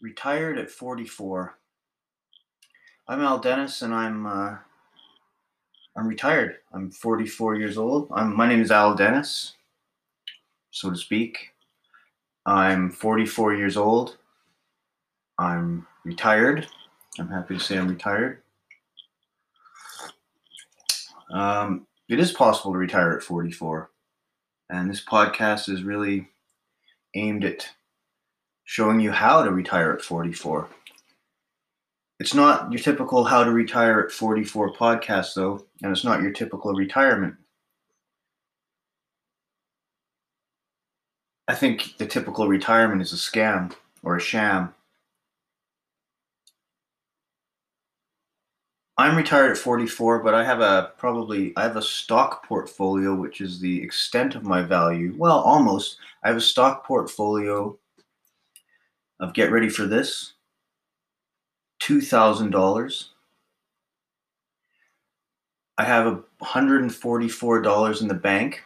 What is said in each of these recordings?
Retired at 44. I'm Al Dennis, and I'm uh, I'm retired. I'm 44 years old. I'm, my name is Al Dennis, so to speak. I'm 44 years old. I'm retired. I'm happy to say I'm retired. Um, it is possible to retire at 44, and this podcast is really aimed at showing you how to retire at 44. It's not your typical how to retire at 44 podcast, though, and it's not your typical retirement. I think the typical retirement is a scam or a sham. I'm retired at 44, but I have a probably I have a stock portfolio which is the extent of my value. Well, almost. I have a stock portfolio of get ready for this $2,000. I have $144 in the bank.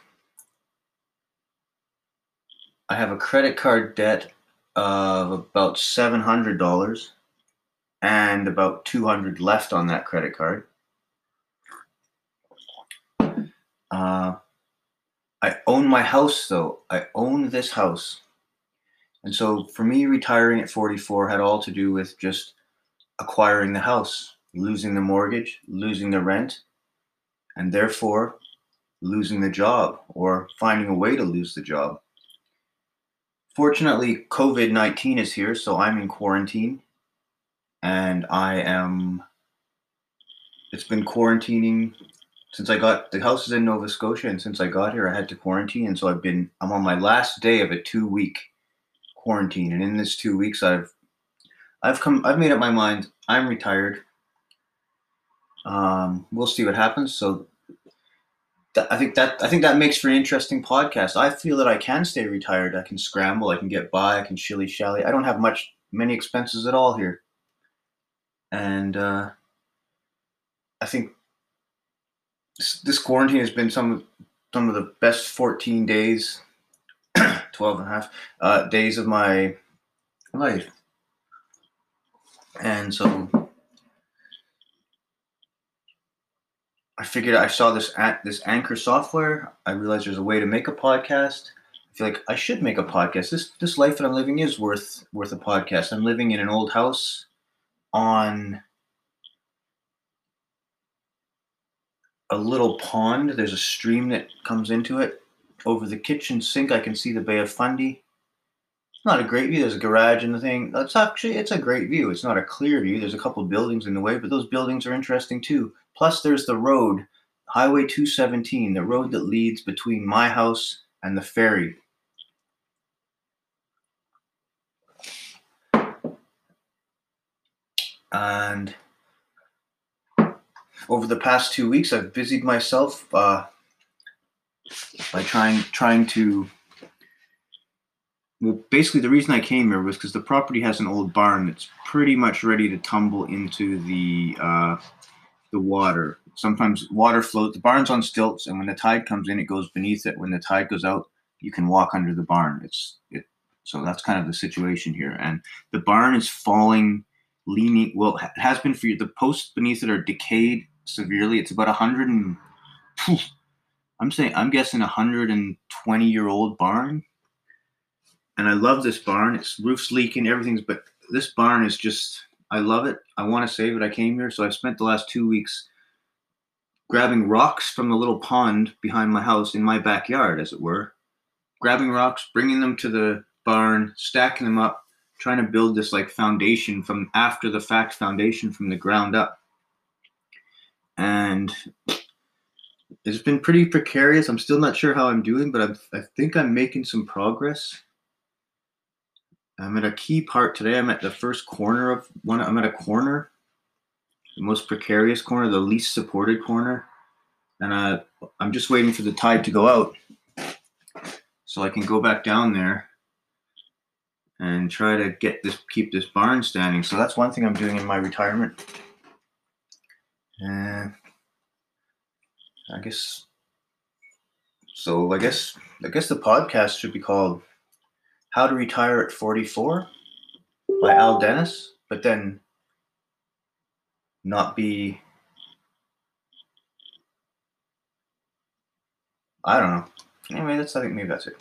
I have a credit card debt of about $700 and about 200 left on that credit card. Uh, I own my house though. I own this house. And so for me, retiring at 44 had all to do with just acquiring the house, losing the mortgage, losing the rent, and therefore losing the job or finding a way to lose the job. Fortunately, COVID 19 is here, so I'm in quarantine and I am. It's been quarantining since I got the house is in Nova Scotia, and since I got here, I had to quarantine, and so I've been. I'm on my last day of a two week quarantine, and in this two weeks, I've I've come I've made up my mind. I'm retired. Um, we'll see what happens. So I think that I think that makes for an interesting podcast. I feel that I can stay retired. I can scramble. I can get by. I can shilly shally. I don't have much many expenses at all here, and uh, I think this, this quarantine has been some some of the best 14 days 12 and a half uh, days of my life. And so I figured I saw this at this Anchor software. I realized there's a way to make a podcast. I feel like I should make a podcast. This this life that I'm living is worth worth a podcast. I'm living in an old house on a little pond. There's a stream that comes into it over the kitchen sink, I can see the Bay of Fundy. It's not a great view. There's a garage and the thing. That's actually it's a great view. It's not a clear view. There's a couple buildings in the way, but those buildings are interesting too. Plus, there's the road, Highway 217, the road that leads between my house and the ferry. And over the past two weeks, I've busied myself uh, by trying trying to well basically the reason i came here was because the property has an old barn that's pretty much ready to tumble into the uh, the water. Sometimes water floats the barn's on stilts and when the tide comes in it goes beneath it. When the tide goes out you can walk under the barn. It's it so that's kind of the situation here. And the barn is falling leaning well it has been for you the posts beneath it are decayed severely. It's about a hundred and I'm saying I'm guessing a 120 year old barn. And I love this barn. Its roof's leaking, everything's but this barn is just I love it. I want to save it. I came here, so I spent the last two weeks grabbing rocks from the little pond behind my house in my backyard, as it were. Grabbing rocks, bringing them to the barn, stacking them up, trying to build this like foundation from after the fact foundation from the ground up. And it's been pretty precarious. I'm still not sure how I'm doing, but I'm, I think I'm making some progress. I'm at a key part today. I'm at the first corner of one. I'm at a corner, the most precarious corner, the least supported corner, and uh, I'm just waiting for the tide to go out so I can go back down there and try to get this, keep this barn standing. So that's one thing I'm doing in my retirement. And I guess so. I guess I guess the podcast should be called "How to Retire at 44." by Al Dennis, but then not be. I don't know. Anyway, that's I think maybe that's it.